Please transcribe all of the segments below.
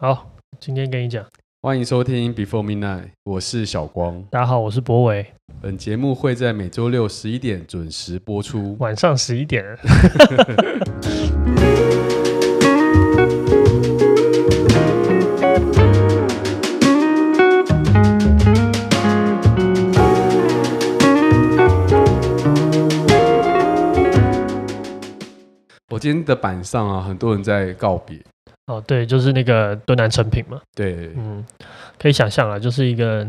好，今天跟你讲，欢迎收听 Before Midnight，我是小光。大家好，我是博伟。本节目会在每周六十一点准时播出，晚上十一点。我今天的板上啊，很多人在告别。哦，对，就是那个敦南成品嘛。对，嗯，可以想象啊，就是一个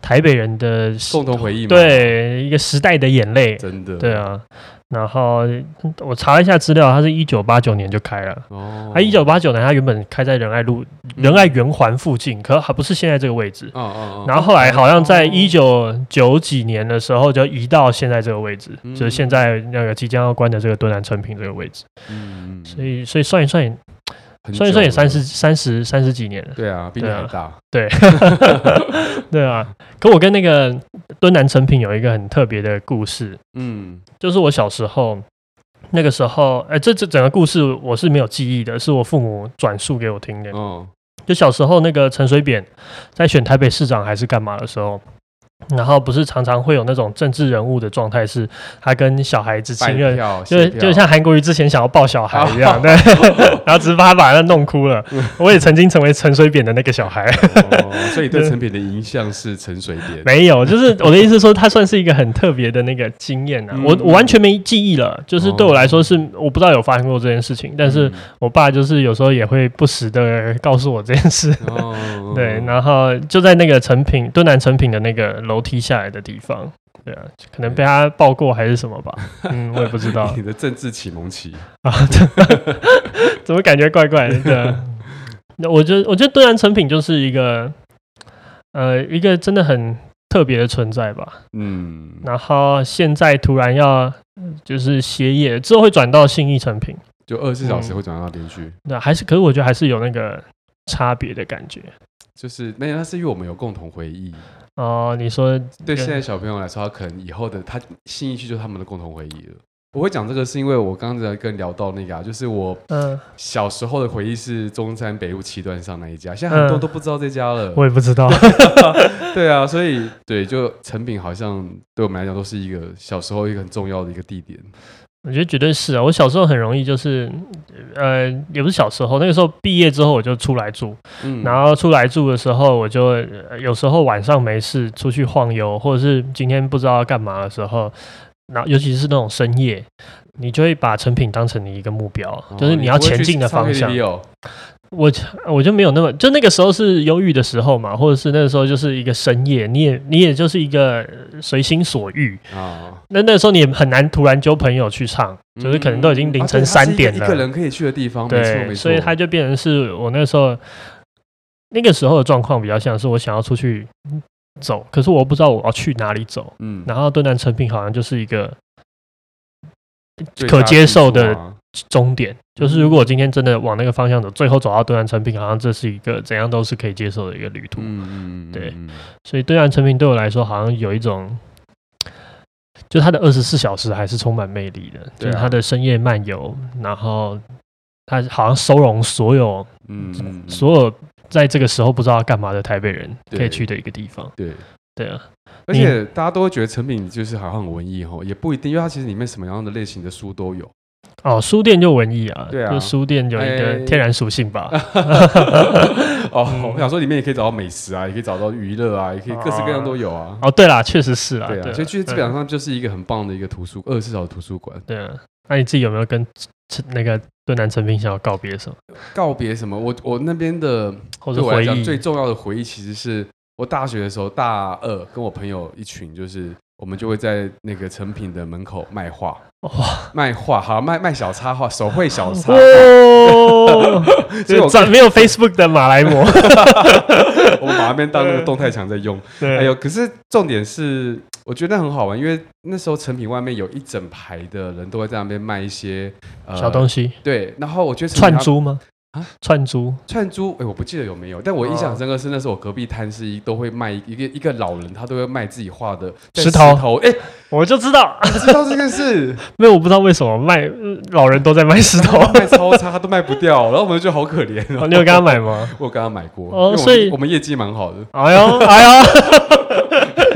台北人的共同回忆嘛。对，一个时代的眼泪。真的。对啊，然后我查了一下资料，它是一九八九年就开了。哦。它一九八九年，它原本开在仁爱路、仁爱圆环附近，可还不是现在这个位置。哦哦哦。然后后来好像在一九九几年的时候，就移到现在这个位置，就是现在那个即将要关的这个敦南成品这个位置。嗯。所以，所以算一算。算一算也三十三十三十几年了，对啊，比你还大，对，对啊。可我跟那个敦南成品有一个很特别的故事，嗯，就是我小时候那个时候，哎、欸，这这整个故事我是没有记忆的，是我父母转述给我听的。哦，就小时候那个陈水扁在选台北市长还是干嘛的时候。然后不是常常会有那种政治人物的状态，是他跟小孩子亲热，就就像韩国瑜之前想要抱小孩一样，对，然后只是怕他把他弄哭了。我也曾经成为陈水扁的那个小孩，所以对陈扁的影响是陈水扁。没有，就是我的意思说，他算是一个很特别的那个经验啊。我我完全没记忆了，就是对我来说是我不知道有发生过这件事情，但是我爸就是有时候也会不时的告诉我这件事。对，然后就在那个成品敦南成品的那个。楼梯下来的地方，对啊，可能被他抱过还是什么吧，嗯，我也不知道。你的政治启蒙期啊，怎么感觉怪怪的？那我觉得，我觉得敦南成品就是一个，呃，一个真的很特别的存在吧。嗯，然后现在突然要就是歇业之后会转到信义成品，就二十四小时会转到连续。那、嗯、还是，可是我觉得还是有那个差别的感觉。就是那那是因为我们有共同回忆。哦，你说对现在小朋友来说，他可能以后的他新一区就是他们的共同回忆了。我会讲这个是因为我刚才跟聊到那个啊，就是我嗯小时候的回忆是中山北路七段上那一家，现在很多都不知道这家了。我也不知道。对啊，所以对，就成品好像对我们来讲都是一个小时候一个很重要的一个地点。我觉得绝对是啊！我小时候很容易就是，呃，也不是小时候，那个时候毕业之后我就出来住，嗯，然后出来住的时候，我就有时候晚上没事出去晃悠，或者是今天不知道要干嘛的时候，然后尤其是那种深夜，你就会把成品当成你一个目标，哦，就是你要前进的方向。我我就没有那么，就那个时候是忧郁的时候嘛，或者是那个时候就是一个深夜，你也你也就是一个随心所欲啊。那那个时候你也很难突然揪朋友去唱，就是可能都已经凌晨三点了，一个人可以去的地方，对，没错没错。所以他就变成是我那时候那个时候的状况比较像是我想要出去走，可是我不知道我要去哪里走。嗯，然后敦南成品好像就是一个可接受的。终点就是，如果我今天真的往那个方向走，最后走到对岸成品，好像这是一个怎样都是可以接受的一个旅途。嗯嗯对，所以对岸成品对我来说，好像有一种，就它的二十四小时还是充满魅力的，就是它的深夜漫游，然后它好像收容所有，嗯，所有在这个时候不知道干嘛的台北人可以去的一个地方。对，对啊，而且大家都会觉得成品就是好像很文艺哦，也不一定，因为它其实里面什么样的类型的书都有。哦，书店就文艺啊，对啊，就书店有一个天然属性吧。哦，我想说里面也可以找到美食啊，也可以找到娱乐啊，也可以各式各样都有啊。哦，对啦，确实是啦，对啊，所以其实基本上就是一个很棒的一个图书，二十四小时图书馆。对啊，那你自己有没有跟那个敦南成品想要告别什么？告别什么？我我那边的或者回忆最重要的回忆，其实是我大学的时候，大二跟我朋友一群，就是我们就会在那个成品的门口卖画。哇，卖画好，卖卖小插画，手绘小插画，就 没有 Facebook 的马来模，我们把那边当那个动态墙在用。对，哎呦，可是重点是，我觉得很好玩，因为那时候成品外面有一整排的人都会在那边卖一些、呃、小东西。对，然后我觉得串珠吗？啊，串珠，串珠，哎、欸，我不记得有没有，但我印象深刻是那时候我隔壁摊是一都会卖一个一个老人，他都会卖自己画的石头，哎、欸，我就知道，知道这件事，没有，我不知道为什么卖老人都在卖石头，卖超差，他都卖不掉，然后我们就觉得好可怜、喔哦。你有跟他买吗？我有跟他买过，哦，所以我们业绩蛮好的。哎呦，哎呦，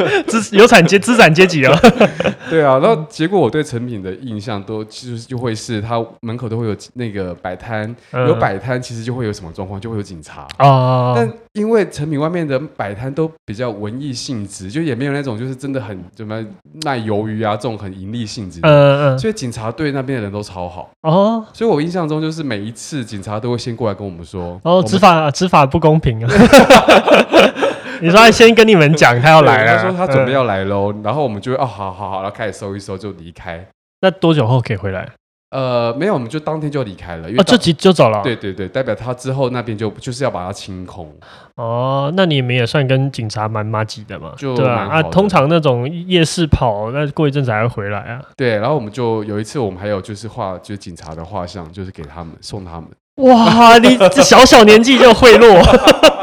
资有产阶资产阶级啊。对啊，然后结果我对成品的印象都其实就会是他门口都会有那个摆摊，有摆摊其实就会有什么状况，就会有警察啊。但因为成品外面的摆摊都比较文艺性质，就也没有那种就是真的很怎么卖鱿鱼啊这种很盈利性质。嗯嗯。所以警察对那边的人都超好哦。所以我印象中就是每一次警察都会先过来跟我们说，哦，执法执法不公平啊。你说他先跟你们讲他要来了，他说他准备要来喽，然后我们就会哦，好好好，然后开始收一收就离开。那多久后可以回来？呃，没有，我们就当天就离开了，因为哦，就就就走了。对对对，代表他之后那边就就是要把它清空。哦，那你们也算跟警察蛮麻吉的嘛？就对啊，啊，通常那种夜市跑，那过一阵子还会回来啊。对，然后我们就有一次，我们还有就是画，就是警察的画像，就是给他们送他们。哇，你这小小年纪就贿赂。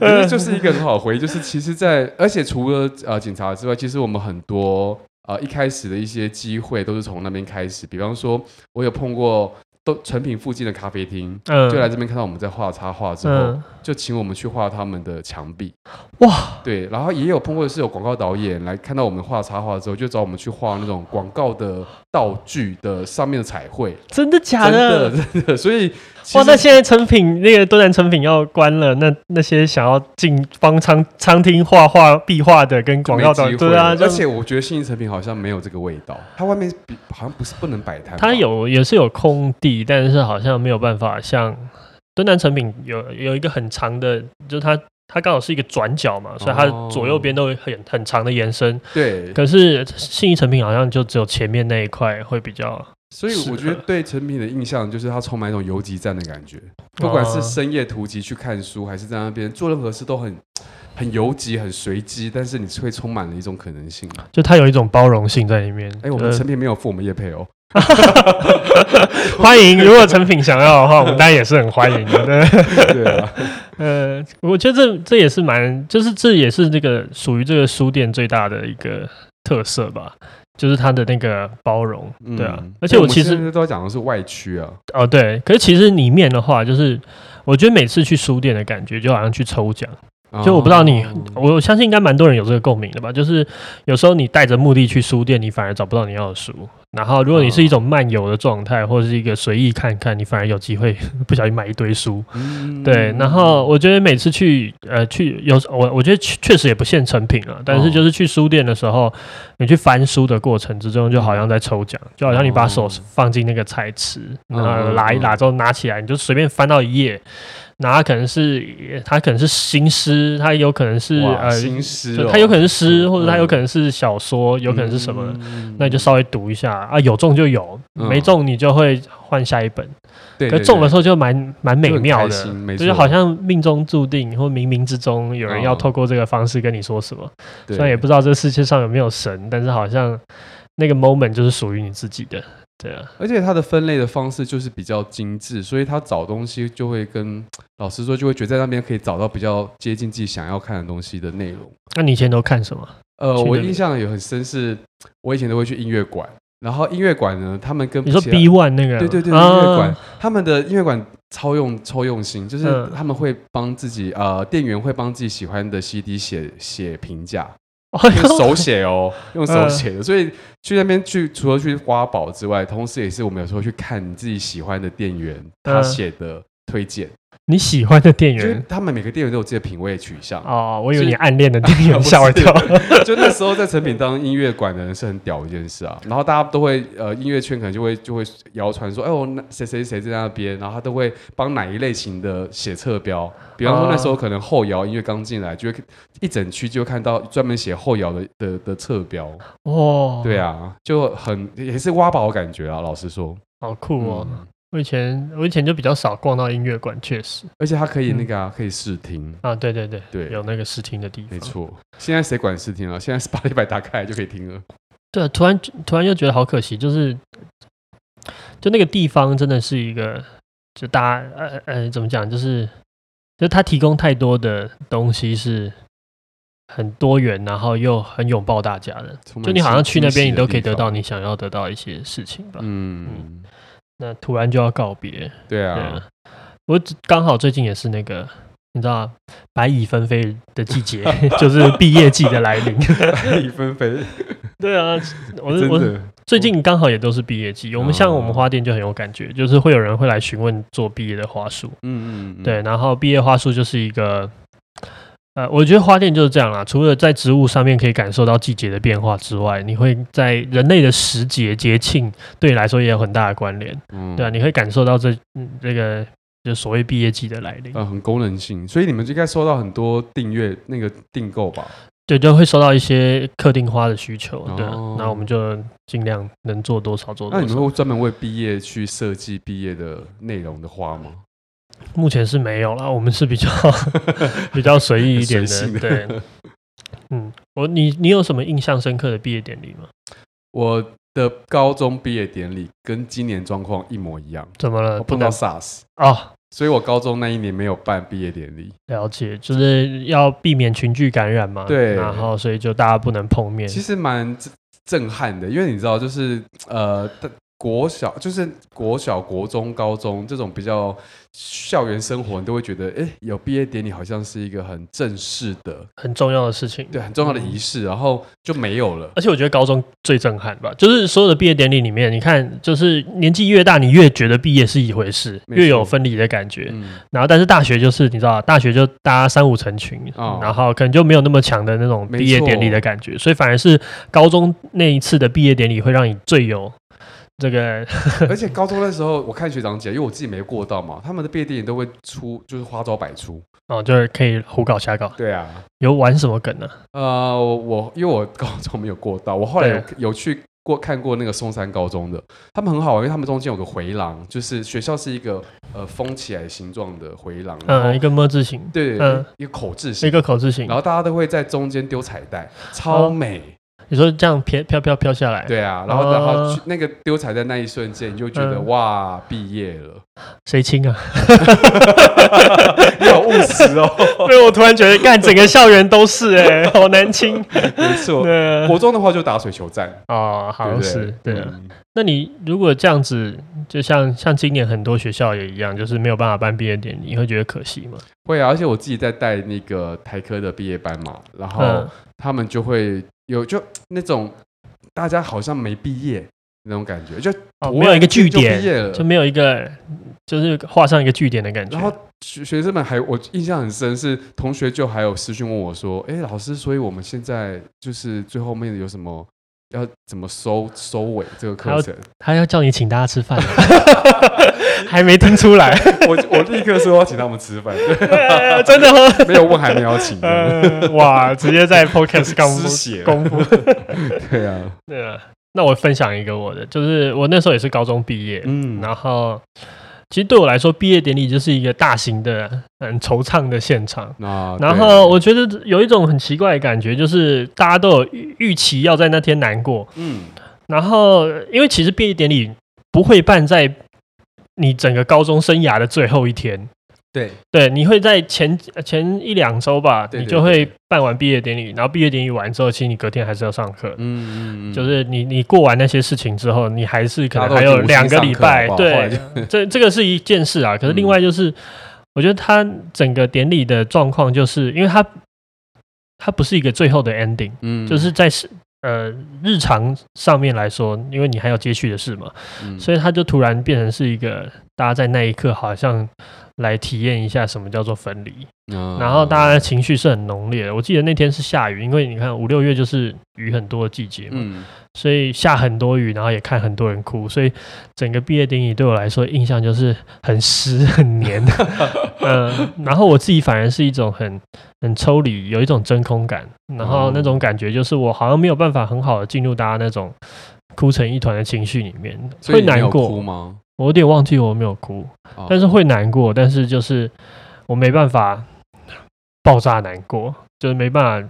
就，就是一个很好回忆，就是其实在，在而且除了呃警察之外，其实我们很多呃一开始的一些机会都是从那边开始。比方说，我有碰过都成品附近的咖啡厅，嗯、就来这边看到我们在画插画之后。嗯就请我们去画他们的墙壁，哇，对，然后也有碰过是有广告导演来看到我们画插画之后，就找我们去画那种广告的道具的上面的彩绘，真的假的？真的，真的，所以哇，那现在成品那个东南成品要关了，那那些想要进方餐餐厅画画壁画的跟广告的，对啊，而且我觉得信义成品好像没有这个味道，它外面好像不是不能摆摊，它有也是有空地，但是好像没有办法像。东南成品有有一个很长的，就是它它刚好是一个转角嘛，所以它左右边都会很很长的延伸。对，可是信义成品好像就只有前面那一块会比较。所以我觉得对成品的印象就是它充满一种游击战的感觉，不管是深夜突击去看书，还是在那边做任何事都很很游击、很随机，但是你是会充满了一种可能性，就它有一种包容性在里面。哎、欸，我们成品没有付我们叶配哦。欢迎，如果成品想要的话，我们当然也是很欢迎的。对，对啊，呃，我觉得这这也是蛮，就是这也是这个属于这个书店最大的一个特色吧，就是它的那个包容，对啊。嗯、而且我其实都讲的是外区啊，哦对，可是其实里面的话，就是我觉得每次去书店的感觉，就好像去抽奖。就我不知道你，我相信应该蛮多人有这个共鸣的吧。就是有时候你带着目的去书店，你反而找不到你要的书。然后如果你是一种漫游的状态，或者是一个随意看看，你反而有机会不小心买一堆书。对。然后我觉得每次去呃去有我我觉得确实也不限成品啊，但是就是去书店的时候，你去翻书的过程之中，就好像在抽奖，就好像你把手放进那个菜池，然后拿一拿之后拿起来，你就随便翻到一页。那他可能是他可能是新诗，他有可能是呃新诗，他有可能是诗，或者他有可能是小说，有可能是什么，那你就稍微读一下啊，有中就有，没中你就会换下一本。对，可中的时候就蛮蛮美妙的，就是好像命中注定或冥冥之中有人要透过这个方式跟你说什么。虽然也不知道这世界上有没有神，但是好像那个 moment 就是属于你自己的。对啊，而且它的分类的方式就是比较精致，所以他找东西就会跟老师说，就会觉得在那边可以找到比较接近自己想要看的东西的内容。那你以前都看什么？呃，我印象也很深，是我以前都会去音乐馆，然后音乐馆呢，他们跟你说 B One 那个，对对对，音乐馆，他们的音乐馆超用超用心，就是他们会帮自己呃店员会帮自己喜欢的 CD 写写评价。用手写哦，用手写的，所以去那边去，除了去挖宝之外，同时也是我们有时候去看你自己喜欢的店员他写的推荐。你喜欢的店员，他们每个店员都有自己的品味取向哦。我以为你暗恋的店员，吓我一跳。就那时候在成品当音乐馆的人是很屌的一件事啊。然后大家都会呃，音乐圈可能就会就会谣传说，哎呦，那谁谁谁在那边，然后他都会帮哪一类型的写侧标。比方说那时候可能后摇音乐刚进来，就会一整区就看到专门写后摇的的的侧标。哦，对啊，就很也是挖宝的感觉啊。老实说，好酷哦。我以前我以前就比较少逛到音乐馆，确实，而且它可以那个啊，嗯、可以试听。啊，对对对对，有那个试听的地方，没错。现在谁管试听了？现在是把一百打开就可以听了。对，突然突然又觉得好可惜，就是就那个地方真的是一个，就大家呃呃怎么讲，就是就他提供太多的东西是很多元，然后又很拥抱大家的，就你好像去那边，你都可以得到你想要得到一些事情吧。嗯，嗯，那突然就要告别，对啊，我刚好最近也是那个。你知道白蚁纷飞的季节，就是毕业季的来临。白蚁纷飞，对啊，我是我最近刚好也都是毕业季。我们像我们花店就很有感觉，就是会有人会来询问做毕业的花束。嗯嗯，对。然后毕业花束就是一个，呃，我觉得花店就是这样啦。除了在植物上面可以感受到季节的变化之外，你会在人类的时节节庆对你来说也有很大的关联。嗯，对啊，你会感受到这嗯这个。就所谓毕业季的来临，呃，很功能性，所以你们就应该收到很多订阅那个订购吧？对，就会收到一些客订花的需求，对，哦、那我们就尽量能做多少做多少。那你们会专门为毕业去设计毕业的内容的花吗？目前是没有啦，我们是比较 比较随意一点的，的对。嗯，我你你有什么印象深刻的毕业典礼吗？我的高中毕业典礼跟今年状况一模一样，怎么了？我碰到 SARS 哦，所以我高中那一年没有办毕业典礼。了解，就是要避免群聚感染嘛。对，然后所以就大家不能碰面。其实蛮震撼的，因为你知道，就是呃。国小就是国小、国中、高中这种比较校园生活，你都会觉得，哎、欸，有毕业典礼好像是一个很正式的、很重要的事情，对，很重要的仪式，嗯、然后就没有了。而且我觉得高中最震撼吧，就是所有的毕业典礼里面，你看，就是年纪越大，你越觉得毕业是一回事，越有分离的感觉。嗯、然后，但是大学就是你知道，大学就大家三五成群，哦、然后可能就没有那么强的那种毕业典礼的感觉，所以反而是高中那一次的毕业典礼会让你最有。这个，而且高中的时候，我看学长姐，因为我自己没过到嘛，他们的毕业典礼都会出，就是花招百出哦，就是可以胡搞瞎搞。对啊，有玩什么梗呢？呃，我因为我高中没有过到，我后来有有去过看过那个松山高中的，他们很好玩，因为他们中间有个回廊，就是学校是一个呃封起来形状的回廊，嗯，一个么字形，对，嗯，一个口字形，一个口字形，然后大家都会在中间丢彩带，超美。你说这样飘飘飘飘下来，对啊，然后然后那个丢彩的那一瞬间，你就觉得哇，毕业了，谁亲啊？你好务实哦！因为我突然觉得，干整个校园都是哎，好难亲。没错，国中的话就打水球战哦，好像是对啊。那你如果这样子，就像像今年很多学校也一样，就是没有办法办毕业典礼，你会觉得可惜吗？会啊，而且我自己在带那个台科的毕业班嘛，然后他们就会。有就那种大家好像没毕业那种感觉，就没有一个据点，就没有一个就是画上一个句点的感觉。然后学学生们还我印象很深，是同学就还有私讯问我说：“哎，老师，所以我们现在就是最后面有什么要怎么收收尾这个课程？” 他要叫你请大家吃饭。还没听出来，我我立刻说要请他们吃饭，真的吗？没有问还没有请，哇，直接在 Podcast 公布公布，对啊，对啊。那我分享一个我的，就是我那时候也是高中毕业，嗯，然后其实对我来说，毕业典礼就是一个大型的、很惆怅的现场啊。然后我觉得有一种很奇怪的感觉，就是大家都有预期要在那天难过，嗯，然后因为其实毕业典礼不会办在。你整个高中生涯的最后一天，对对，你会在前前一两周吧，对对对，你就会办完毕业典礼，然后毕业典礼完之后，其实你隔天还是要上课，嗯嗯嗯，就是你你过完那些事情之后，你还是可能还有两个礼拜，对，这这个是一件事啊。可是另外就是，嗯、我觉得他整个典礼的状况，就是因为他它不是一个最后的 ending，嗯，就是在是。呃，日常上面来说，因为你还有接续的事嘛，嗯、所以它就突然变成是一个大家在那一刻好像来体验一下什么叫做分离，哦、然后大家的情绪是很浓烈的。我记得那天是下雨，因为你看五六月就是雨很多的季节嘛。嗯所以下很多雨，然后也看很多人哭，所以整个毕业典礼对我来说印象就是很湿很黏。嗯，然后我自己反而是一种很很抽离，有一种真空感，然后那种感觉就是我好像没有办法很好的进入大家那种哭成一团的情绪里面，会难过吗？我有点忘记我没有哭，但是会难过，但是就是我没办法爆炸难过，就是没办法。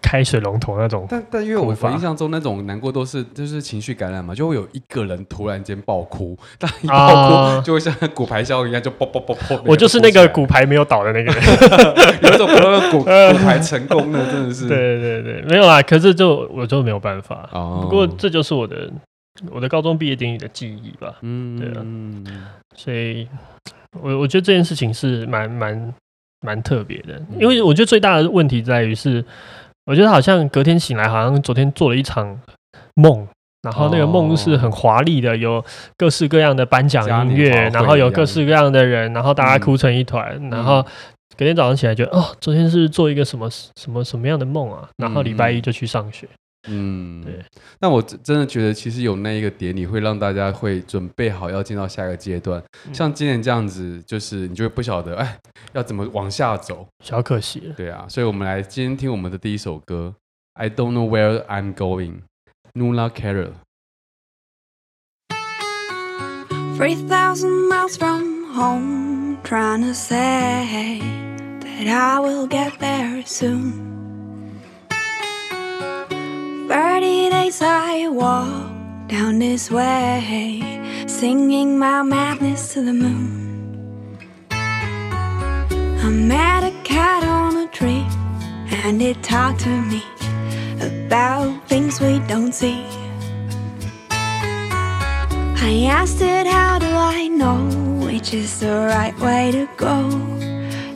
开水龙头那种。但但因为我印象中那种难过都是就是情绪感染嘛，就会有一个人突然间爆哭，但一爆哭就会像骨牌效应一样就爆爆爆爆。我就是那个骨牌没有倒的那个人，有一种那个骨骨牌成功了，真的是。对对对，没有啦，可是就我就没有办法。不过这就是我的我的高中毕业典礼的记忆吧。嗯，对啊。所以我我觉得这件事情是蛮蛮。蛮特别的，因为我觉得最大的问题在于是，我觉得好像隔天醒来，好像昨天做了一场梦，然后那个梦是很华丽的，有各式各样的颁奖音乐，然后有各式各样的人，然后大家哭成一团，嗯、然后隔天早上起来觉得哦，昨天是做一个什么什么什么样的梦啊？然后礼拜一就去上学。嗯，对。那我真的觉得，其实有那一个典礼，会让大家会准备好要进到下一个阶段。嗯、像今年这样子，就是你就会不晓得，哎，要怎么往下走，小可惜了。对啊，所以我们来今天听我们的第一首歌，I don't know where I'm going，Nuala Carol。Three thousand miles from home, trying to say that I will get there soon. Days I walk down this way, singing my madness to the moon. I met a cat on a tree, and it talked to me about things we don't see. I asked it, How do I know which is the right way to go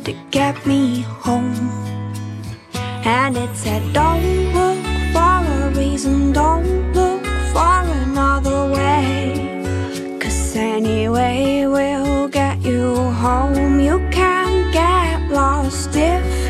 to get me home? And it said, Don't look for a reason, don't look for another way. Cause anyway, we'll get you home. You can't get lost if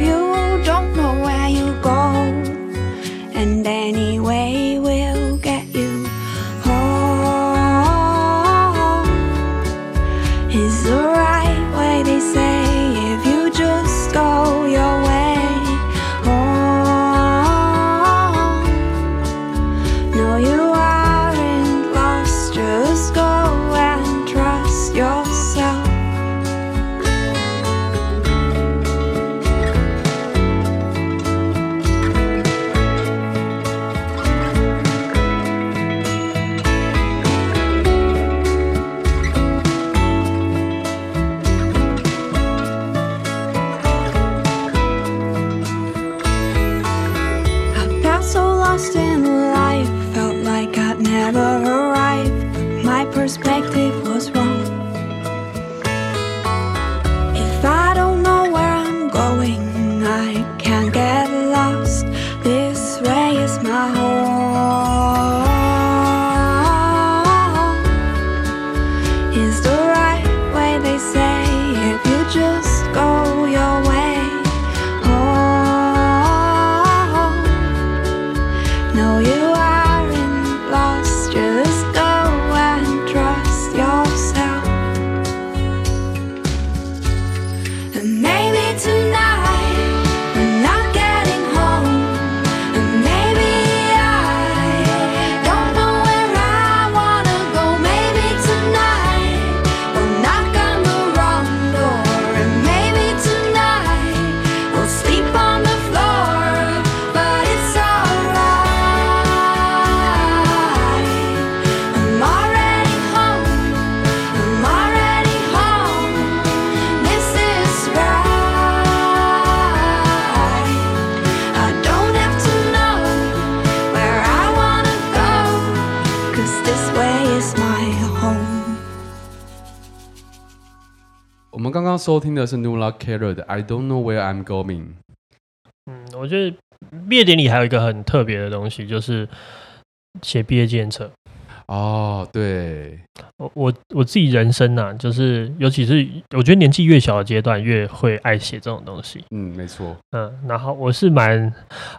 收听的是 Nuala Carter 的 I Don't Know Where I'm Going。嗯，我觉得毕业典礼还有一个很特别的东西，就是写毕业纪念册。哦，对，我我我自己人生呐、啊，就是尤其是我觉得年纪越小的阶段，越会爱写这种东西。嗯，没错。嗯，然后我是蛮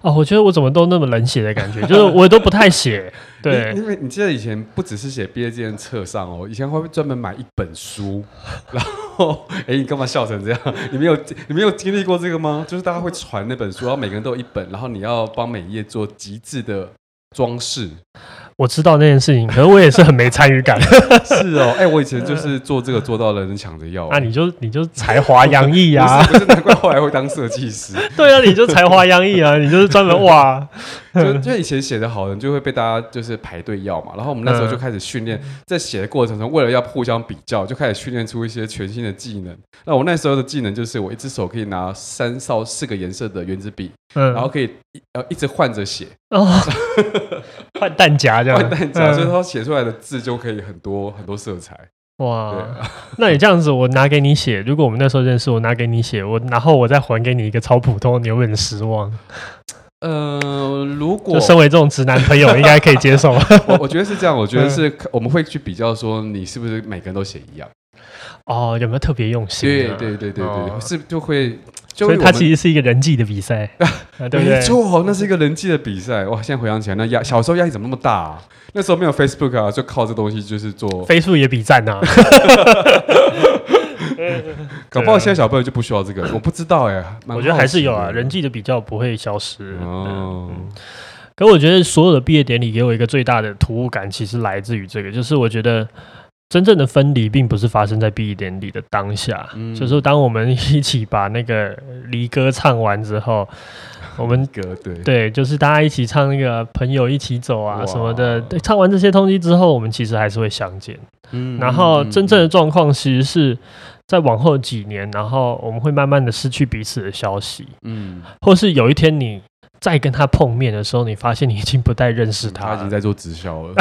哦，我觉得我怎么都那么冷血的感觉，就是我都不太写。对，因为你记得以前不只是写毕业纪念册上哦，以前会专门买一本书，然后哎，你干嘛笑成这样？你没有你没有经历过这个吗？就是大家会传那本书，然后每个人都有一本，然后你要帮每一页做极致的装饰。我知道那件事情，可是我也是很没参与感。是哦，哎、欸，我以前就是做这个做到人，人抢着要。那、啊、你就你就才华洋溢啊！不，不是，难怪后来会当设计师。对啊，你就才华洋溢啊！你就是专门哇，就 就以前写的好人就会被大家就是排队要嘛。然后我们那时候就开始训练，在写的过程中，为了要互相比较，就开始训练出一些全新的技能。那我那时候的技能就是，我一只手可以拿三到四个颜色的圆珠笔，嗯，然后可以呃一直换着写。哦换弹夹这样，换弹夹，所以他写出来的字就可以很多很多色彩。哇，那你这样子，我拿给你写，如果我们那时候认识，我拿给你写，我然后我再还给你一个超普通，你会不会很失望？呃，如果身为这种直男朋友，应该可以接受。我我觉得是这样，我觉得是我们会去比较说，你是不是每个人都写一样？哦，有没有特别用心？对对对对对，是就会。所以它其实是一个人际的比赛，对不对？没错，那是一个人际的比赛。哇，现在回想起来，那压小时候压力怎么那么大啊？那时候没有 Facebook 啊，就靠这东西就是做。Facebook 也比赞呐。搞不好现在小朋友就不需要这个，我不知道哎。我觉得还是有啊，人际的比较不会消失。哦。可我觉得所有的毕业典礼给我一个最大的突兀感，其实来自于这个，就是我觉得。真正的分离并不是发生在毕业典礼的当下，嗯、就是当我们一起把那个离歌唱完之后，我们歌对对，就是大家一起唱那个朋友一起走啊什么的。对，唱完这些东西之后，我们其实还是会相见。嗯，然后真正的状况其实是在往后几年，然后我们会慢慢的失去彼此的消息。嗯，或是有一天你。再跟他碰面的时候，你发现你已经不太认识他，他已经在做直销了。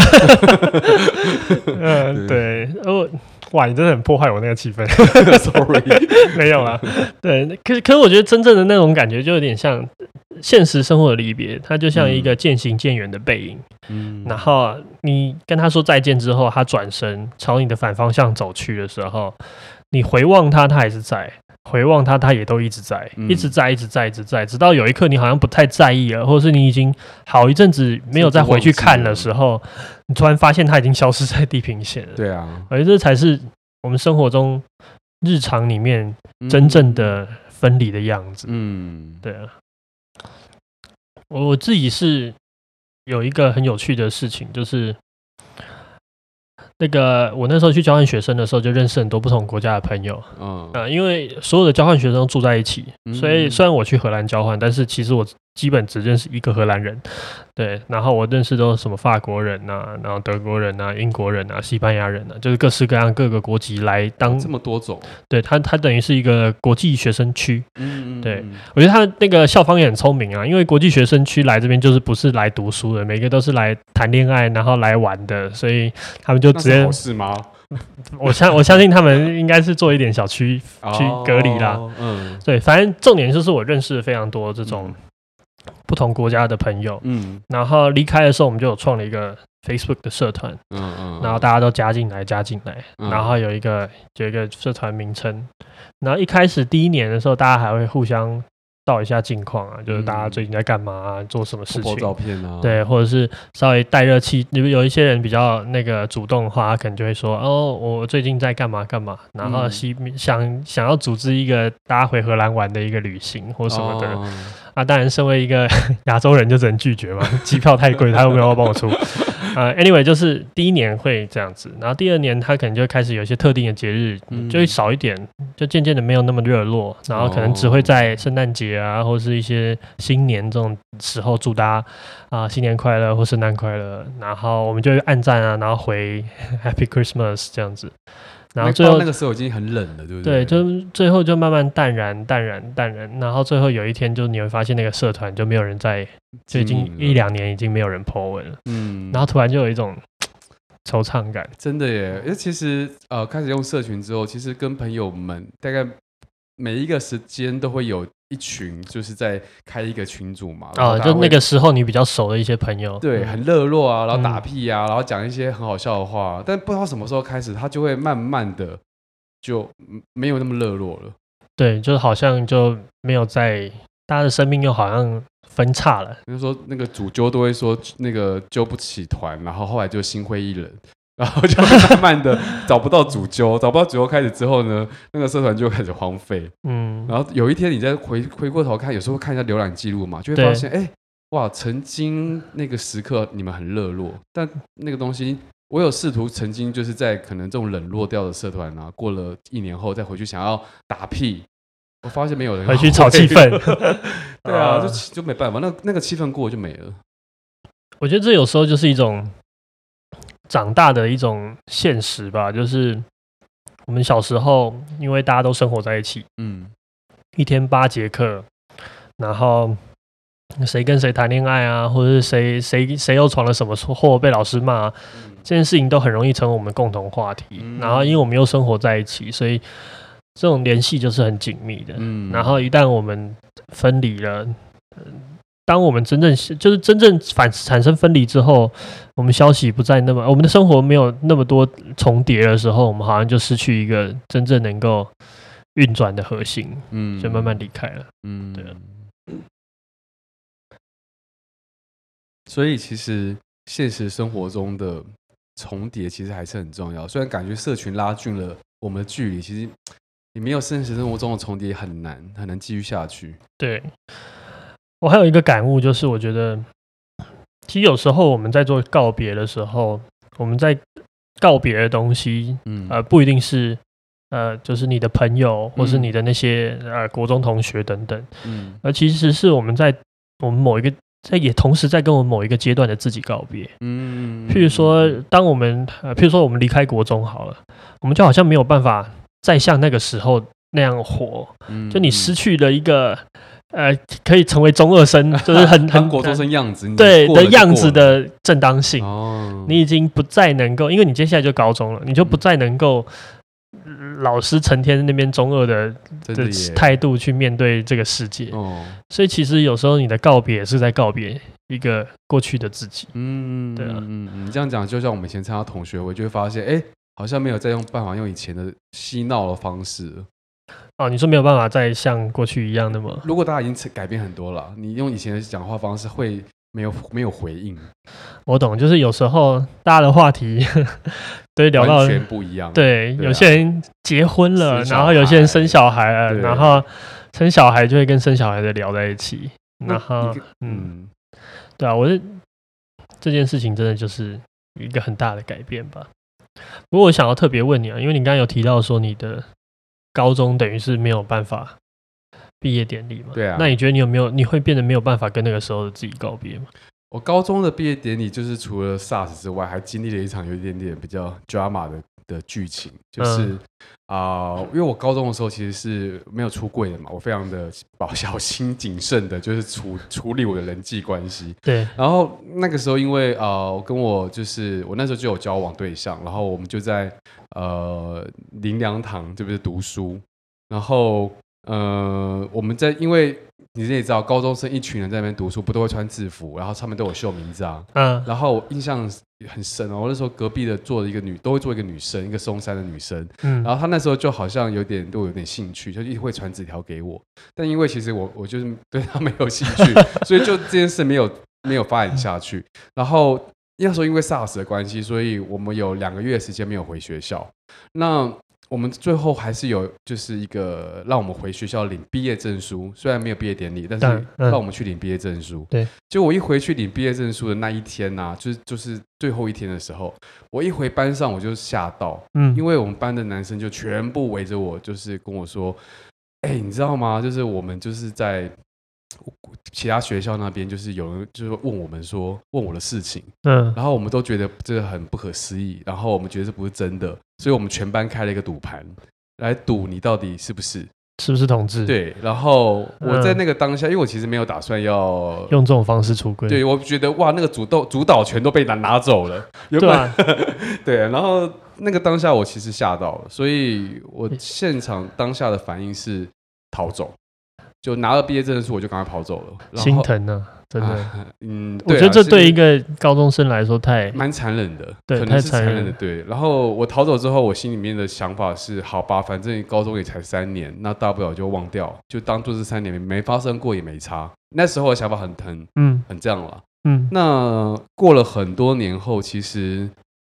嗯，对，哦，哇，你真的很破坏我那个气氛。Sorry，没有啦。对，可是可是我觉得真正的那种感觉就有点像现实生活的离别，它就像一个渐行渐远的背影。嗯，然后你跟他说再见之后，他转身朝你的反方向走去的时候，你回望他，他还是在。回望他，他也都一直在，一直在，一直在，一直在，直到有一刻你好像不太在意了，或者是你已经好一阵子没有再回去看的时候，你突然发现他已经消失在地平线了。对啊，而这才是我们生活中日常里面真正的分离的样子。嗯，对啊，我我自己是有一个很有趣的事情，就是。那个，我那时候去交换学生的时候，就认识很多不同国家的朋友。嗯，啊，因为所有的交换学生都住在一起，所以虽然我去荷兰交换，但是其实我基本只认识一个荷兰人。对，然后我认识都是什么法国人呐、啊，然后德国人呐、啊，英国人呐、啊，西班牙人呐、啊，就是各式各样各个国籍来当这么多种。对，他，他等于是一个国际学生区。嗯嗯。对，我觉得他那个校方也很聪明啊，因为国际学生区来这边就是不是来读书的，每个都是来谈恋爱然后来玩的，所以他们就直接。是吗？我相我相信他们应该是做一点小区区隔离啦。嗯，对，反正重点就是我认识了非常多这种。不同国家的朋友，嗯，然后离开的时候，我们就有创了一个 Facebook 的社团，嗯嗯，嗯，然后大家都加进来，加进来，嗯、然后有一个有一个社团名称，然后一开始第一年的时候，大家还会互相。报一下近况啊，就是大家最近在干嘛啊，嗯、做什么事情？照片啊，对，或者是稍微带热气。有有一些人比较那个主动的话，他可能就会说：“哦，我最近在干嘛干嘛。”然后希想想要组织一个大家回荷兰玩的一个旅行或什么的。哦、啊，当然，身为一个 亚洲人，就只能拒绝嘛，机票太贵，他又没有要帮我出。呃，anyway，就是第一年会这样子，然后第二年他可能就会开始有一些特定的节日，嗯、就会少一点，就渐渐的没有那么热络，然后可能只会在圣诞节啊，或是一些新年这种时候祝大家啊、呃、新年快乐或圣诞快乐，然后我们就会按赞啊，然后回 Happy Christmas 这样子。然后最后那个时候已经很冷了，对不对？对，就最后就慢慢淡然、淡然、淡然。然后最后有一天，就你会发现那个社团就没有人在，就已经一两年已经没有人 po 文了。嗯。然后突然就有一种 惆怅感，真的耶！因为其实呃，开始用社群之后，其实跟朋友们大概每一个时间都会有。一群就是在开一个群组嘛，啊，就那个时候你比较熟的一些朋友，对，很热络啊，然后打屁啊，嗯、然后讲一些很好笑的话，但不知道什么时候开始，他就会慢慢的就没有那么热络了。对，就好像就没有在，大家的生命又好像分叉了。比如说那个主揪都会说那个揪不起团，然后后来就心灰意冷。然后就慢慢的找不到主揪，找不到主揪开始之后呢，那个社团就开始荒废。嗯，然后有一天你再回回过头看，有时候看一下浏览记录嘛，就会发现，哎对，哇，曾经那个时刻你们很热络，但那个东西，我有试图曾经就是在可能这种冷落掉的社团啊，过了一年后再回去想要打屁，我发现没有人回去炒气氛，对啊，就就没办法，那那个气氛过了就没了。我觉得这有时候就是一种长大的一种现实吧，就是我们小时候因为大家都生活在一起，嗯，一天八节课，然后。谁跟谁谈恋爱啊，或者是谁谁谁又闯了什么祸被老师骂，这件事情都很容易成为我们共同话题。然后，因为我们又生活在一起，所以这种联系就是很紧密的。嗯然后，一旦我们分离了，当我们真正就是真正反产生分离之后，我们消息不再那么，我们的生活没有那么多重叠的时候，我们好像就失去一个真正能够运转的核心，嗯，就慢慢离开了，嗯，对。所以，其实现实生活中的重叠其实还是很重要。虽然感觉社群拉近了我们的距离，其实你没有现实生活中的重叠很难很难继续下去。对，我还有一个感悟，就是我觉得，其实有时候我们在做告别的时候，我们在告别的东西，嗯，呃，不一定是呃，就是你的朋友，或是你的那些呃国中同学等等，嗯，而其实是我们在我们某一个。在也同时在跟我们某一个阶段的自己告别，嗯，譬如说，当我们呃，譬如说我们离开国中好了，我们就好像没有办法再像那个时候那样活，嗯，就你失去了一个呃，可以成为中二生，就是很很国中生样子，对的样子的正当性，哦，你已经不再能够，因为你接下来就高中了，你就不再能够。老师成天那边中二的的态度去面对这个世界，哦，所以其实有时候你的告别是在告别一个过去的自己。嗯，对啊，嗯嗯，你这样讲，就像我们以前参加同学会，就会发现，哎，好像没有再用办法用以前的嬉闹的方式。哦，你说没有办法再像过去一样那么？如果大家已经改变很多了，你用以前的讲话方式会。没有没有回应，我懂，就是有时候大家的话题对聊到完全不一样。对，对啊、有些人结婚了，然后有些人生小孩了，对然后生小孩就会跟生小孩的聊在一起。然后，嗯，对啊，我是这件事情真的就是一个很大的改变吧。不过我想要特别问你啊，因为你刚刚有提到说你的高中等于是没有办法。毕业典礼嘛，对啊。那你觉得你有没有，你会变得没有办法跟那个时候的自己告别吗？我高中的毕业典礼就是除了 SARS 之外，还经历了一场有一点点比较 drama 的的剧情，就是啊、嗯呃，因为我高中的时候其实是没有出柜的嘛，我非常的保小心谨慎的，就是处处理我的人际关系。对。然后那个时候，因为啊、呃，我跟我就是我那时候就有交往对象，然后我们就在呃林良堂这边读书，然后。呃，我们在，因为你也知道，高中生一群人在那边读书，不都会穿制服，然后上面都有绣名字啊。嗯。然后我印象很深哦，我那时候隔壁的坐了一个女，都会坐一个女生，一个松山的女生。嗯。然后她那时候就好像有点对我有点兴趣，就一直会传纸条给我。但因为其实我我就是对她没有兴趣，所以就这件事没有没有发展下去。然后那时候因为 SARS 的关系，所以我们有两个月时间没有回学校。那我们最后还是有，就是一个让我们回学校领毕业证书，虽然没有毕业典礼，但是让我们去领毕业证书。对，就我一回去领毕业证书的那一天呐、啊，就是就是最后一天的时候，我一回班上我就吓到，嗯，因为我们班的男生就全部围着我，就是跟我说，哎，你知道吗？就是我们就是在。其他学校那边就是有人就是问我们说，问我的事情，嗯，然后我们都觉得这个很不可思议，然后我们觉得这不是真的，所以我们全班开了一个赌盘来赌你到底是不是是不是同志？对，然后我在那个当下，因为我其实没有打算要用这种方式出柜，对，我觉得哇，那个主动主导权都被拿拿走了，对吧？对，然后那个当下我其实吓到了，所以我现场当下的反应是逃走。就拿了毕业证书，我就赶快跑走了。心疼呢、啊，真的。啊、嗯，我觉得这对一个高中生来说太蛮残忍的，对，可能是残忍的。对。然后我逃走之后，我心里面的想法是：好吧，反正高中也才三年，那大不了就忘掉，就当做是三年没发生过也没差。那时候的想法很疼，嗯，很这样了。嗯。那过了很多年后，其实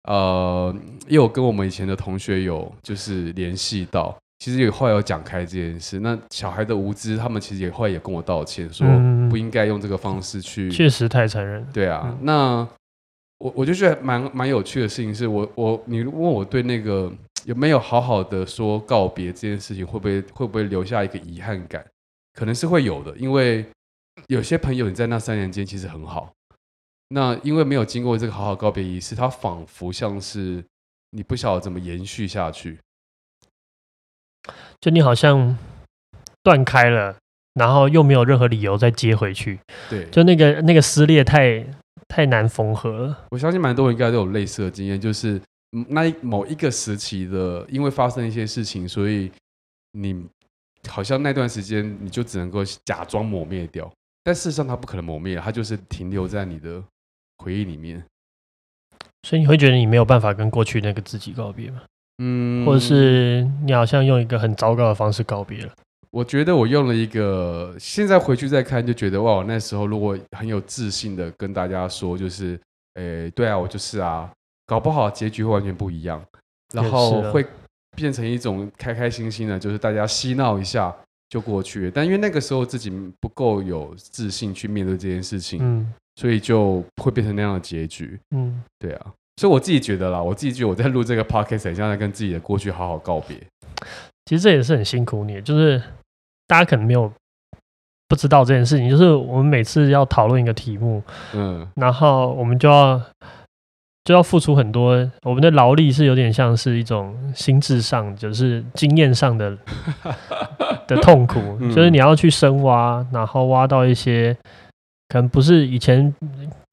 呃，又跟我们以前的同学有就是联系到。其实也后来有讲开这件事。那小孩的无知，他们其实也后来也跟我道歉，说不应该用这个方式去。嗯、确实太残忍。对啊，嗯、那我我就觉得蛮蛮有趣的事情是，我我你问我对那个有没有好好的说告别这件事情，会不会会不会留下一个遗憾感？可能是会有的，因为有些朋友你在那三年间其实很好。那因为没有经过这个好好告别仪式，他仿佛像是你不晓得怎么延续下去，就你好像断开了，然后又没有任何理由再接回去。对，就那个那个撕裂太太难缝合了。我相信蛮多人应该都有类似的经验，就是那某一个时期的，因为发生一些事情，所以你好像那段时间你就只能够假装抹灭掉，但事实上它不可能抹灭，它就是停留在你的。回忆里面，所以你会觉得你没有办法跟过去那个自己告别吗？嗯，或者是你好像用一个很糟糕的方式告别了？我觉得我用了一个，现在回去再看就觉得哇，那时候如果很有自信的跟大家说，就是，诶、欸，对啊，我就是啊，搞不好结局会完全不一样，然后会变成一种开开心心的，就是大家嬉闹一下就过去了。但因为那个时候自己不够有自信去面对这件事情，嗯。所以就会变成那样的结局，嗯，对啊，所以我自己觉得啦，我自己觉得我在录这个 podcast 很像在跟自己的过去好好告别。其实这也是很辛苦你，就是大家可能没有不知道这件事情，就是我们每次要讨论一个题目，嗯，然后我们就要就要付出很多，我们的劳力是有点像是一种心智上，就是经验上的 的痛苦，就是你要去深挖，然后挖到一些。可能不是以前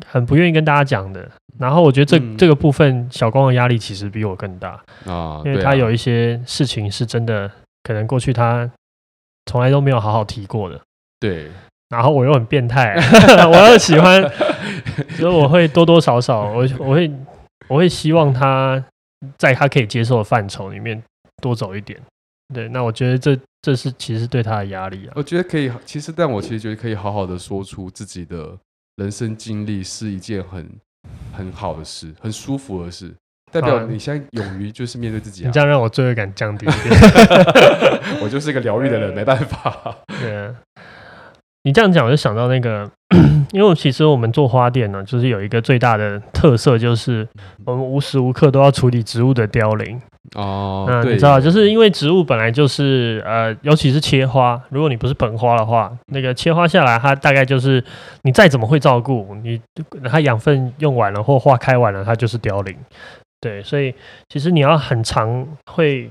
很不愿意跟大家讲的，然后我觉得这、嗯、这个部分小光的压力其实比我更大啊，因为他有一些事情是真的，可能过去他从来都没有好好提过的。对，然后我又很变态，我又喜欢，所以我会多多少少，我 我会我会希望他在他可以接受的范畴里面多走一点。对，那我觉得这这是其实对他的压力啊。我觉得可以，其实但我其实觉得可以好好的说出自己的人生经历是一件很很好的事，很舒服的事，代表你现在勇于就是面对自己啊。你这样让我罪恶感降低一点。我就是一个疗愈的人，没办法。对啊。你这样讲，我就想到那个，因为其实我们做花店呢，就是有一个最大的特色，就是我们无时无刻都要处理植物的凋零。哦，那你知道，就是因为植物本来就是呃，尤其是切花，如果你不是盆花的话，那个切花下来，它大概就是你再怎么会照顾，你它养分用完了或花开完了，它就是凋零。对，所以其实你要很常会，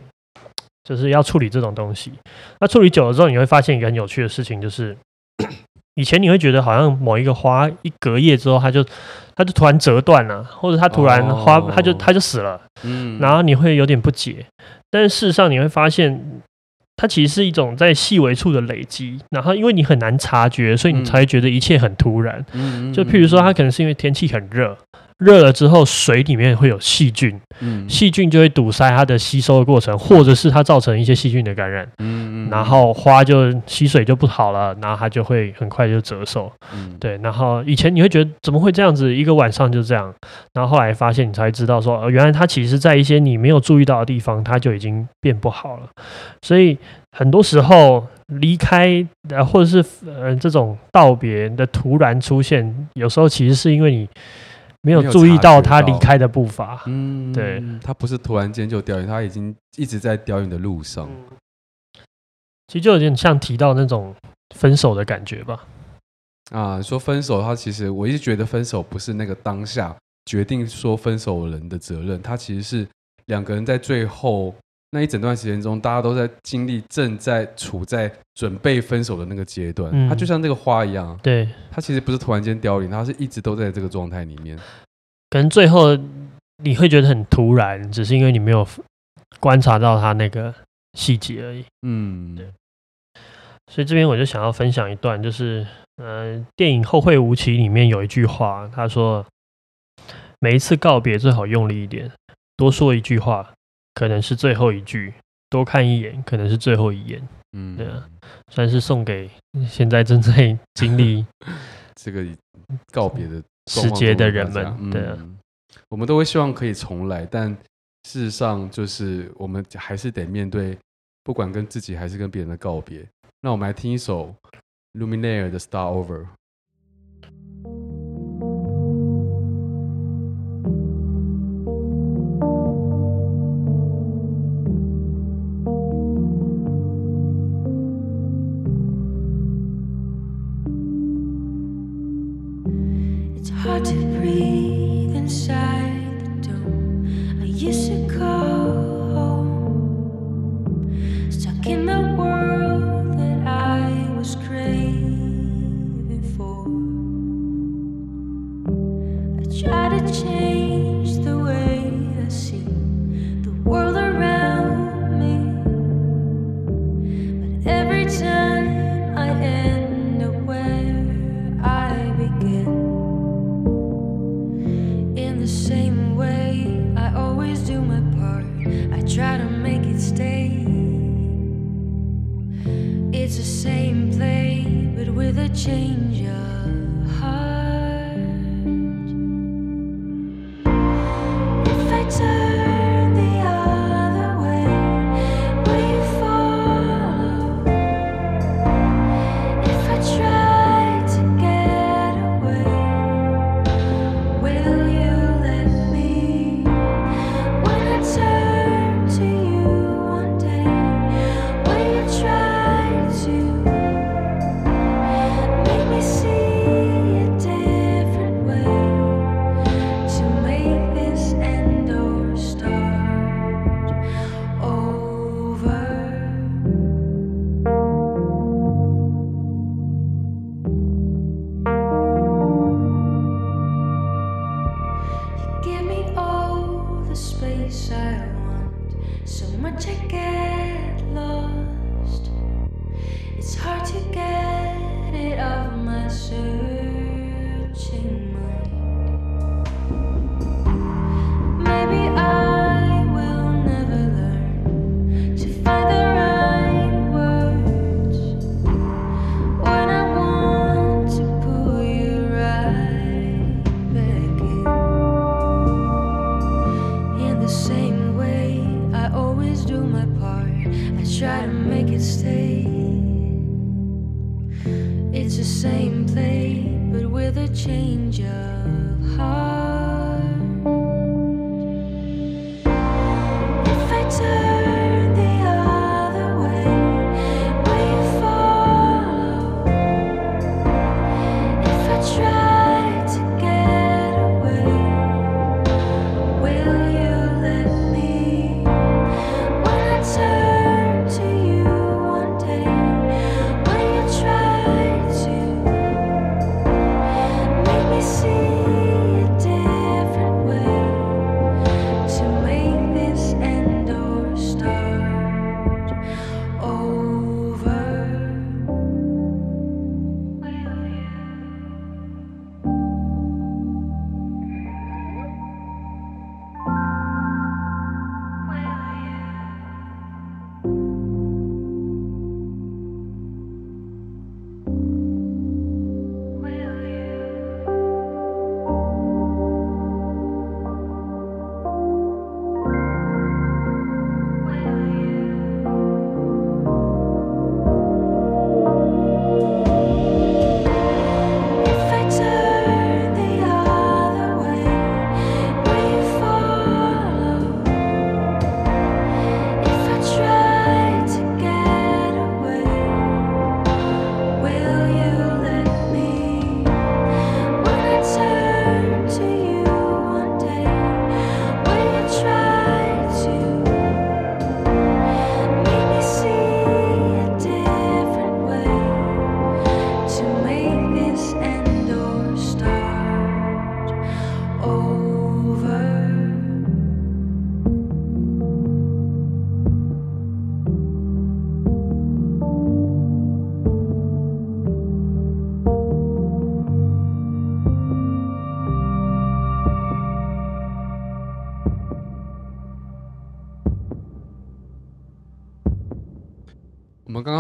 就是要处理这种东西。那处理久了之后，你会发现一个很有趣的事情，就是。以前你会觉得好像某一个花一隔夜之后，它就它就突然折断了，或者它突然花它就它就死了，嗯，然后你会有点不解。但是事实上你会发现，它其实是一种在细微处的累积。然后因为你很难察觉，所以你才会觉得一切很突然。就譬如说，它可能是因为天气很热。热了之后，水里面会有细菌，嗯，细菌就会堵塞它的吸收的过程，或者是它造成一些细菌的感染，嗯，然后花就吸水就不好了，然后它就会很快就折寿，嗯，对。然后以前你会觉得怎么会这样子，一个晚上就这样，然后后来发现你才知道说，原来它其实在一些你没有注意到的地方，它就已经变不好了。所以很多时候离开，呃，或者是呃这种道别的突然出现，有时候其实是因为你。没有注意到他离开的步伐，嗯，对，他不是突然间就凋零，他已经一直在凋零的路上。嗯，其实就有点像提到那种分手的感觉吧。啊，说分手，他其实我一直觉得分手不是那个当下决定说分手的人的责任，他其实是两个人在最后。那一整段时间中，大家都在经历，正在处在准备分手的那个阶段。嗯，它就像这个花一样，对，它其实不是突然间凋零，它是一直都在这个状态里面。可能最后你会觉得很突然，只是因为你没有观察到它那个细节而已。嗯，对。所以这边我就想要分享一段，就是嗯、呃，电影《后会无期》里面有一句话，他说：“每一次告别最好用力一点，多说一句话。”可能是最后一句，多看一眼，可能是最后一眼。嗯，对啊，算是送给现在正在经历 这个告别的时节的人们。对啊，我们都会希望可以重来，但事实上就是我们还是得面对不管跟自己还是跟别人的告别。那我们来听一首 Luminaire 的 Start Over。It's the same play, but with a change of.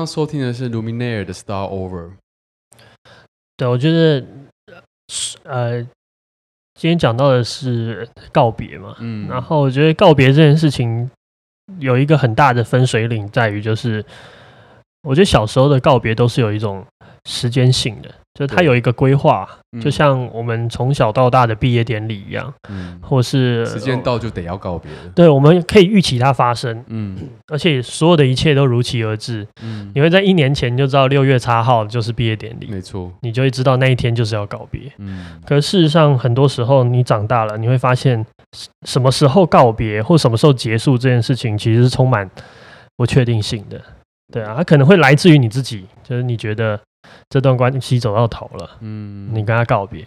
刚收听的是 Luminaire 的 Start Over。对，我觉得，呃，今天讲到的是告别嘛，嗯，然后我觉得告别这件事情，有一个很大的分水岭，在于就是，我觉得小时候的告别都是有一种时间性的。就是它有一个规划，嗯、就像我们从小到大的毕业典礼一样，嗯，或是时间到就得要告别。对，我们可以预期它发生，嗯，而且所有的一切都如期而至，嗯，你会在一年前就知道六月叉号就是毕业典礼，没错，你就会知道那一天就是要告别，嗯。可事实上，很多时候你长大了，你会发现什么时候告别或什么时候结束这件事情，其实是充满不确定性的。对啊，它可能会来自于你自己，就是你觉得。这段关系走到头了，嗯，你跟他告别，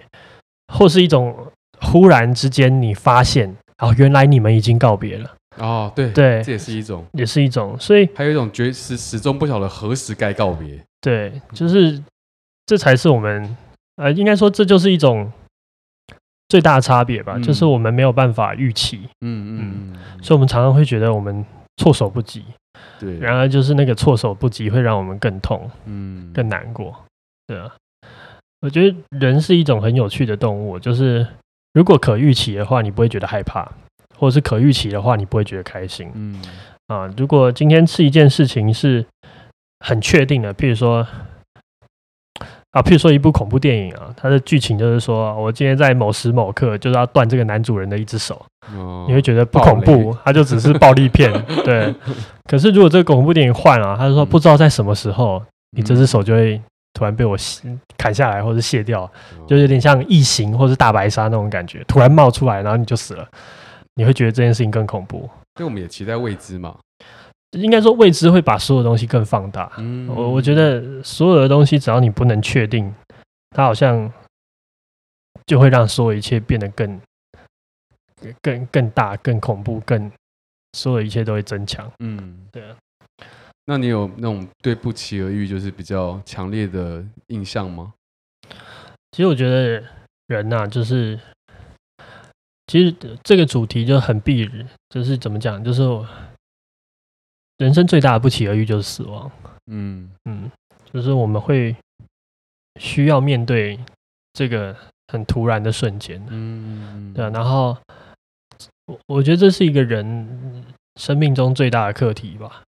或是一种忽然之间你发现，哦，原来你们已经告别了，哦，对对，这也是一种，也是一种，所以还有一种觉始始终不晓得何时该告别，对，就是这才是我们，呃，应该说这就是一种最大的差别吧，嗯、就是我们没有办法预期，嗯嗯。嗯，所以我们常常会觉得我们措手不及。对，然而就是那个措手不及会让我们更痛，嗯，更难过，对啊。我觉得人是一种很有趣的动物，就是如果可预期的话，你不会觉得害怕；或者是可预期的话，你不会觉得开心，嗯啊。如果今天是一件事情是很确定的，譬如说。啊，譬如说一部恐怖电影啊，它的剧情就是说，我今天在某时某刻就是要断这个男主人的一只手，哦，你会觉得不恐怖，它就只是暴力片，对。可是如果这个恐怖电影换了，他就说不知道在什么时候，你这只手就会突然被我砍下来或者卸掉，就有点像异形或是大白鲨那种感觉，突然冒出来，然后你就死了，你会觉得这件事情更恐怖。因为我们也期待未知嘛。应该说，未知会把所有东西更放大。嗯，我我觉得所有的东西，只要你不能确定，它好像就会让所有一切变得更、更、更大、更恐怖、更所有一切都会增强。嗯，对啊。那你有那种对不期而遇就是比较强烈的印象吗？其实我觉得人呐、啊，就是其实这个主题就很避人，就是怎么讲，就是。人生最大的不期而遇就是死亡。嗯嗯，就是我们会需要面对这个很突然的瞬间。嗯，对啊。然后我我觉得这是一个人生命中最大的课题吧，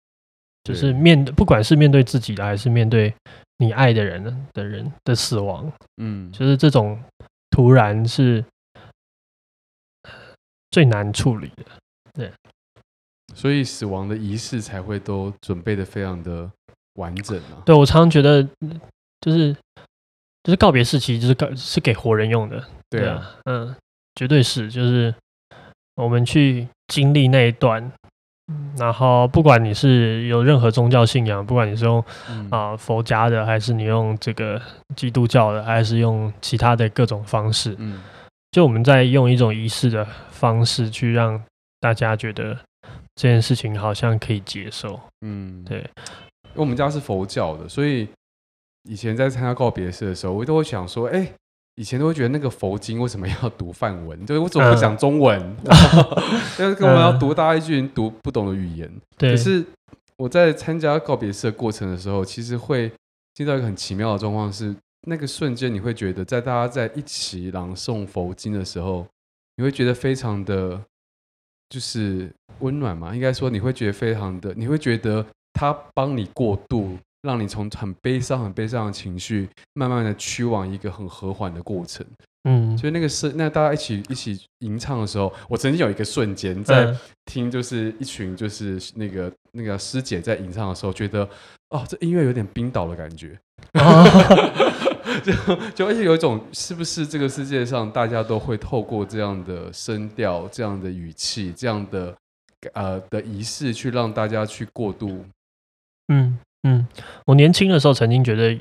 就是面不管是面对自己的，还是面对你爱的人的人的死亡。嗯，就是这种突然是最难处理的。对。所以死亡的仪式才会都准备的非常的完整啊。对，我常常觉得，就是就是告别式，其实就是告是给活人用的。对啊，嗯，绝对是，就是我们去经历那一段，然后不管你是有任何宗教信仰，不管你是用啊、呃、佛家的，还是你用这个基督教的，还是用其他的各种方式，嗯，就我们在用一种仪式的方式去让大家觉得。这件事情好像可以接受，嗯，对，因为我们家是佛教的，所以以前在参加告别式的时候，我都会想说，哎，以前都会觉得那个佛经为什么要读梵文？就是我怎么不讲中文？但是跟我们要读大家一句读不懂的语言。对，可是我在参加告别式的过程的时候，其实会进到一个很奇妙的状况，是那个瞬间你会觉得，在大家在一起朗诵佛经的时候，你会觉得非常的。就是温暖嘛，应该说你会觉得非常的，你会觉得他帮你过渡，让你从很悲伤、很悲伤的情绪，慢慢的趋往一个很和缓的过程。嗯，所以那个是那大家一起一起吟唱的时候，我曾经有一个瞬间在听，就是一群就是那个那个师姐在吟唱的时候，觉得哦，这音乐有点冰岛的感觉。就就而且有一种，是不是这个世界上大家都会透过这样的声调、这样的语气、这样的呃的仪式，去让大家去过渡？嗯嗯，我年轻的时候曾经觉得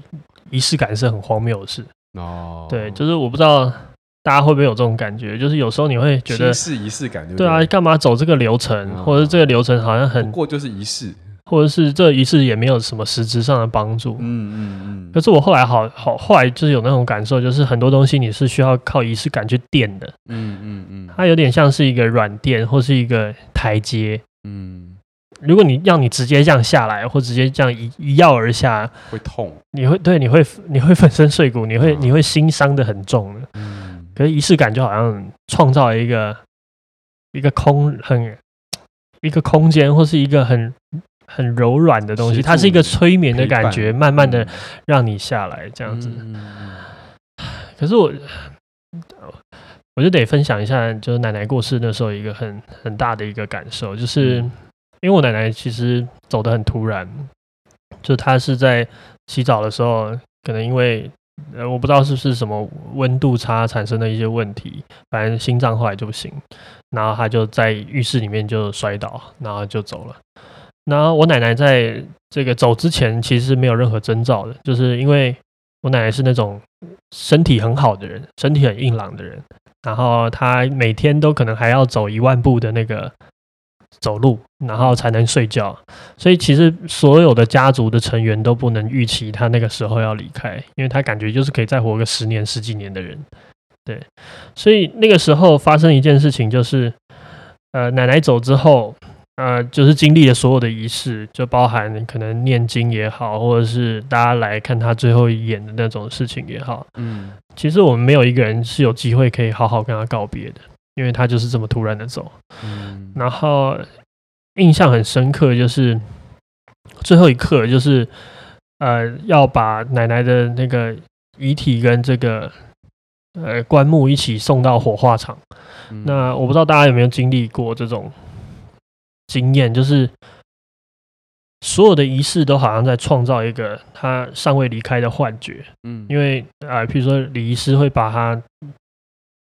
仪式感是很荒谬的事。哦，对，就是我不知道大家会不会有这种感觉，就是有时候你会觉得是仪式感对，对啊，干嘛走这个流程，哦、或者是这个流程好像很不过就是仪式。或者是这仪式也没有什么实质上的帮助，嗯嗯嗯。可是我后来好好后来就是有那种感受，就是很多东西你是需要靠仪式感去垫的，嗯嗯嗯。它有点像是一个软垫或是一个台阶，嗯。如果你要你直接这样下来，或直接这样一一跃而下，会痛，你会对你会你会粉身碎骨，你会你会心伤的很重的，嗯。可是仪式感就好像创造了一个一个空很。一个空间，或是一个很很柔软的东西，它是一个催眠的感觉，慢慢的让你下来这样子。嗯、可是我，我就得分享一下，就是奶奶过世那时候一个很很大的一个感受，就是因为我奶奶其实走的很突然，就她是在洗澡的时候，可能因为。呃，我不知道是不是什么温度差产生的一些问题，反正心脏后来就不行，然后他就在浴室里面就摔倒，然后就走了。然后我奶奶在这个走之前其实是没有任何征兆的，就是因为我奶奶是那种身体很好的人，身体很硬朗的人，然后她每天都可能还要走一万步的那个。走路，然后才能睡觉，所以其实所有的家族的成员都不能预期她那个时候要离开，因为她感觉就是可以再活个十年、十几年的人。对，所以那个时候发生一件事情，就是呃，奶奶走之后，呃，就是经历了所有的仪式，就包含可能念经也好，或者是大家来看他最后一眼的那种事情也好。嗯，其实我们没有一个人是有机会可以好好跟他告别的。因为他就是这么突然的走，嗯，然后印象很深刻，就是最后一刻，就是呃要把奶奶的那个遗体跟这个呃棺木一起送到火化场。嗯，那我不知道大家有没有经历过这种经验，就是所有的仪式都好像在创造一个他尚未离开的幻觉。嗯，因为啊，呃，譬如说礼仪师会把他。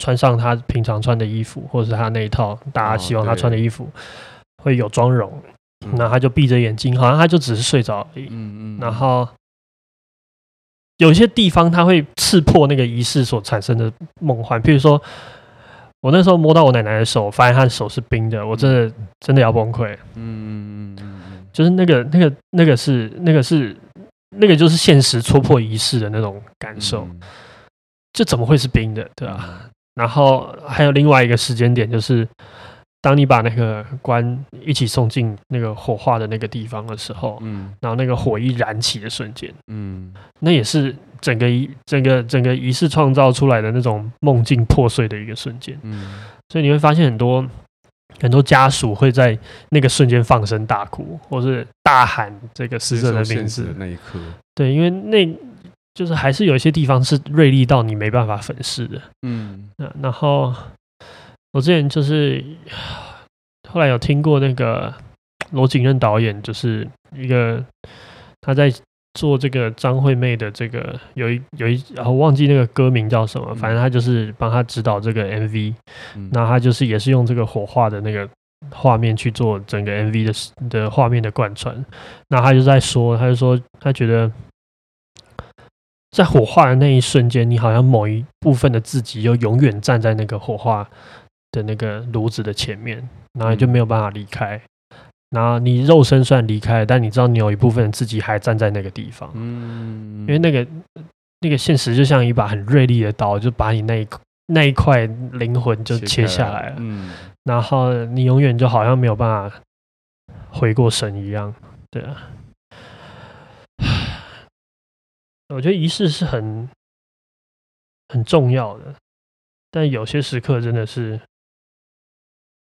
穿上他平常穿的衣服，或者是他那一套大家希望他穿的衣服，会有妆容。那、嗯、他就闭着眼睛，好像他就只是睡着而已。嗯嗯。然后有些地方他会刺破那个仪式所产生的梦幻，譬如说，我那时候摸到我奶奶的手，发现她的手是冰的，我真的真的要崩溃。嗯就是那个那个那个是那个是那个就是现实戳破仪式的那种感受。这怎么会是冰的？对吧？然后还有另外一个时间点，就是当你把那个棺一起送进那个火化的那个地方的时候，嗯，然后那个火一燃起的瞬间，嗯，那也是整个仪整个整个仪式创造出来的那种梦境破碎的一个瞬间，嗯，所以你会发现很多很多家属会在那个瞬间放声大哭，或是大喊这个死者的名字的那一刻，对，因为那。就是还是有一些地方是锐利到你没办法粉饰的，嗯，然后我之前就是后来有听过那个罗景任导演，就是一个他在做这个张惠妹的这个有一有一，然后忘记那个歌名叫什么，反正他就是帮他指导这个 MV，那他就是也是用这个火化的那个画面去做整个 MV 的的画面的贯穿，那他就在说，他就说他觉得。在火化的那一瞬间，你好像某一部分的自己又永远站在那个火化的那个炉子的前面，然后就没有办法离开。然后你肉身虽然离开，但你知道你有一部分自己还站在那个地方。嗯，因为那个那个现实就像一把很锐利的刀，就把你那一那一块灵魂就切下来了。嗯，然后你永远就好像没有办法回过神一样。对啊。我觉得仪式是很很重要的，但有些时刻真的是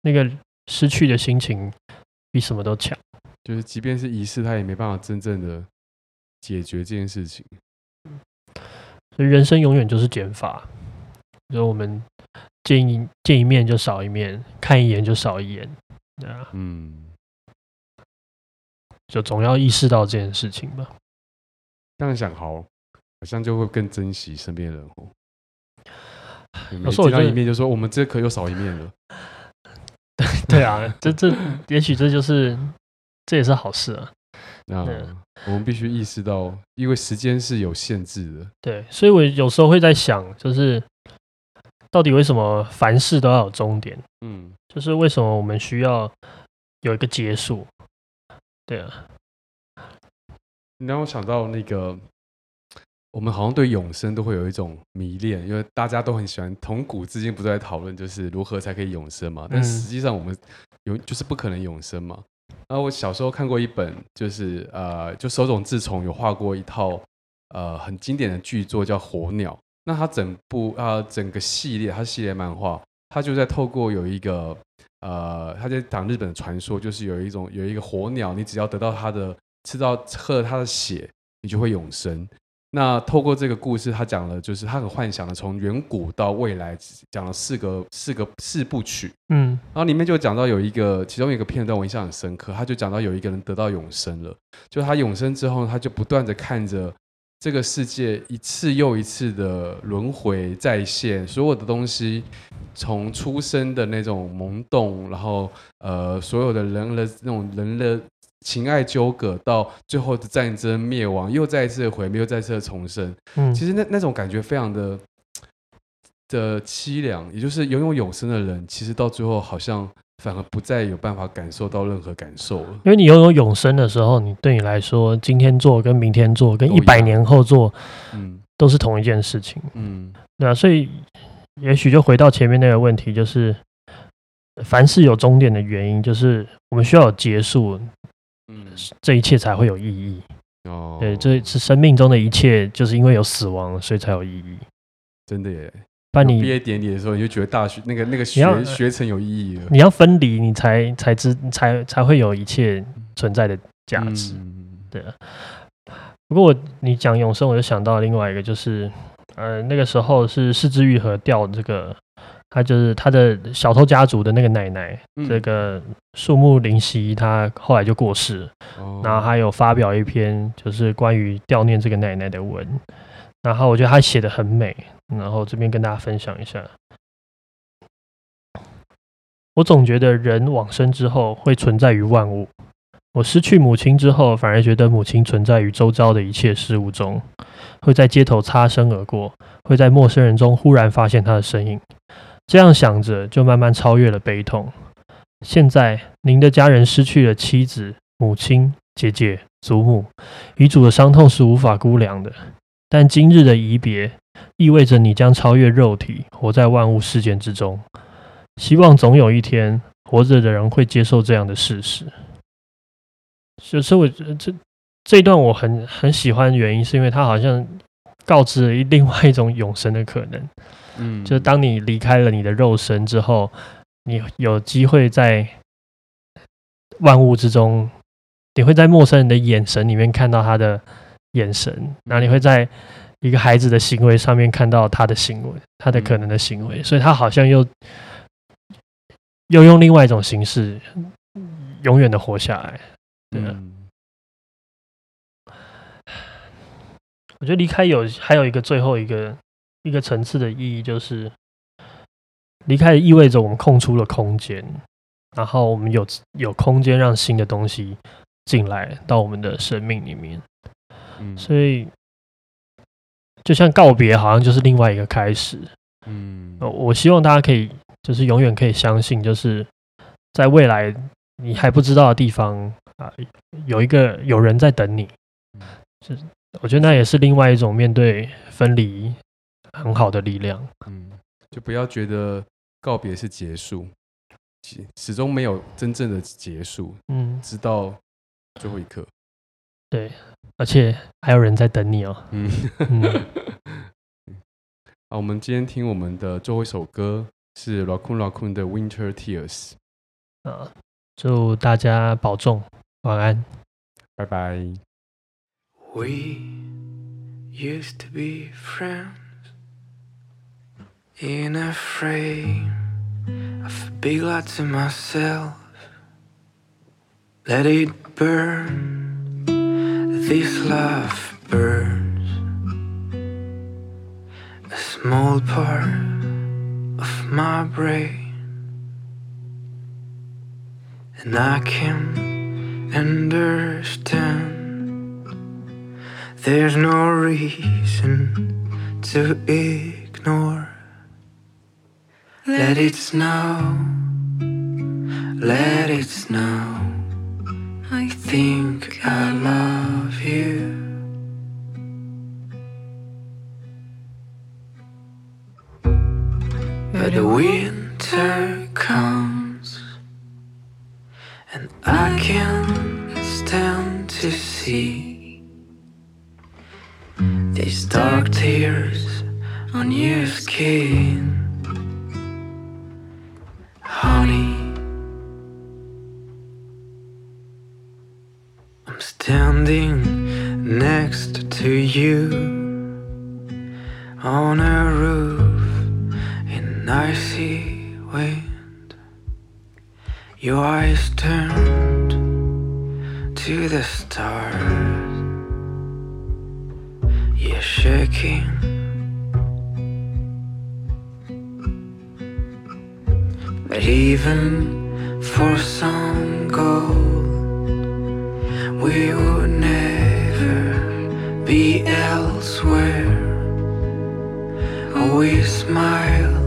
那个失去的心情比什么都强。就是即便是仪式，他也没办法真正的解决这件事情。所以人生永远就是减法，就我们见一见一面就少一面，看一眼就少一眼，对啊，嗯，就总要意识到这件事情吧。这样想好。好像就会更珍惜身边的人哦。有时候见到一面就说，我们这可又少一面了。对对啊，这这也许这就是这也是好事啊。那我们必须意识到，因为时间是有限制的。对，所以我有时候会在想，就是到底为什么凡事都要有终点？嗯，就是为什么我们需要有一个结束？对啊。你让我想到那个。我们好像对永生都会有一种迷恋，因为大家都很喜欢，从古至今不是在讨论就是如何才可以永生嘛？但实际上我们有就是不可能永生嘛。然后我小时候看过一本，就是呃，就手冢治虫有画过一套呃很经典的巨作叫《火鸟》。那它整部啊、呃、整个系列，它系列漫画，它就在透过有一个呃，他在讲日本的传说，就是有一种有一个火鸟，你只要得到它的吃到喝了它的血，你就会永生。那透过这个故事，他讲了，就是他很幻想的，从远古到未来，讲了四个四个四部曲，嗯，然后里面就讲到有一个，其中一个片段我印象很深刻，他就讲到有一个人得到永生了，就他永生之后，他就不断的看着这个世界一次又一次的轮回再现，所有的东西从出生的那种萌动，然后呃，所有的人的那种人的。情爱纠葛到最后的战争灭亡，又再一次的毁灭，又再一次的重生。嗯，其实那那种感觉非常的的凄凉。也就是拥有永生的人，其实到最后好像反而不再有办法感受到任何感受了。因为你拥有永生的时候，你对你来说，今天做跟明天做跟一百年后做，嗯，都是同一件事情。嗯，对啊，所以也许就回到前面那个问题，就是凡事有终点的原因，就是我们需要有结束。嗯，这一切才会有意义。哦，对，这是生命中的一切，就是因为有死亡，所以才有意义。真的耶！当你毕业典礼的时候，你就觉得大学那个那个学学程有意义了。你要分离，你才才知才才会有一切存在的价值。嗯、对啊。不过我你讲永生，我就想到另外一个，就是呃，那个时候是是枝裕和钓这个。他就是他的小偷家族的那个奶奶，嗯、这个树木林夕，他后来就过世了。哦、然后还有发表一篇就是关于悼念这个奶奶的文，然后我觉得他写的很美，然后这边跟大家分享一下。我总觉得人往生之后会存在于万物，我失去母亲之后，反而觉得母亲存在于周遭的一切事物中，会在街头擦身而过，会在陌生人中忽然发现她的身影。这样想着，就慢慢超越了悲痛。现在，您的家人失去了妻子、母亲、姐姐、祖母，遗嘱的伤痛是无法估量的。但今日的离别，意味着你将超越肉体，活在万物世界之中。希望总有一天，活着的人会接受这样的事实。所以，我这这一段我很很喜欢，原因是因为它好像告知了另外一种永生的可能。嗯，就是当你离开了你的肉身之后，你有机会在万物之中，你会在陌生人的眼神里面看到他的眼神，然后你会在一个孩子的行为上面看到他的行为，他的可能的行为，所以他好像又又用另外一种形式，永远的活下来。对啊，我觉得离开有还有一个最后一个。一个层次的意义就是，离开意味着我们空出了空间，然后我们有有空间让新的东西进来到我们的生命里面。嗯，所以就像告别，好像就是另外一个开始。嗯，我希望大家可以就是永远可以相信，就是在未来你还不知道的地方啊，有一个有人在等你。是，我觉得那也是另外一种面对分离。很好的力量，嗯，就不要觉得告别是结束，始终没有真正的结束，嗯，直到最后一刻，对，而且还有人在等你哦，嗯，好，我们今天听我们的最后一首歌是 Raccoon Raccoon 的 Winter Tears，啊，祝大家保重，晚安，拜拜。We used to be friends. In a frame, I feel big to myself. Let it burn, this love burns. A small part of my brain, and I can understand. There's no reason to ignore. Let it snow, let it snow. I think I love you. But the winter comes, and I can't stand to see these dark tears on your skin, honey. I'm standing next to you on a roof in icy wind. Your eyes turned to the stars. You're shaking. But even for some gold, we would never be elsewhere. We smile.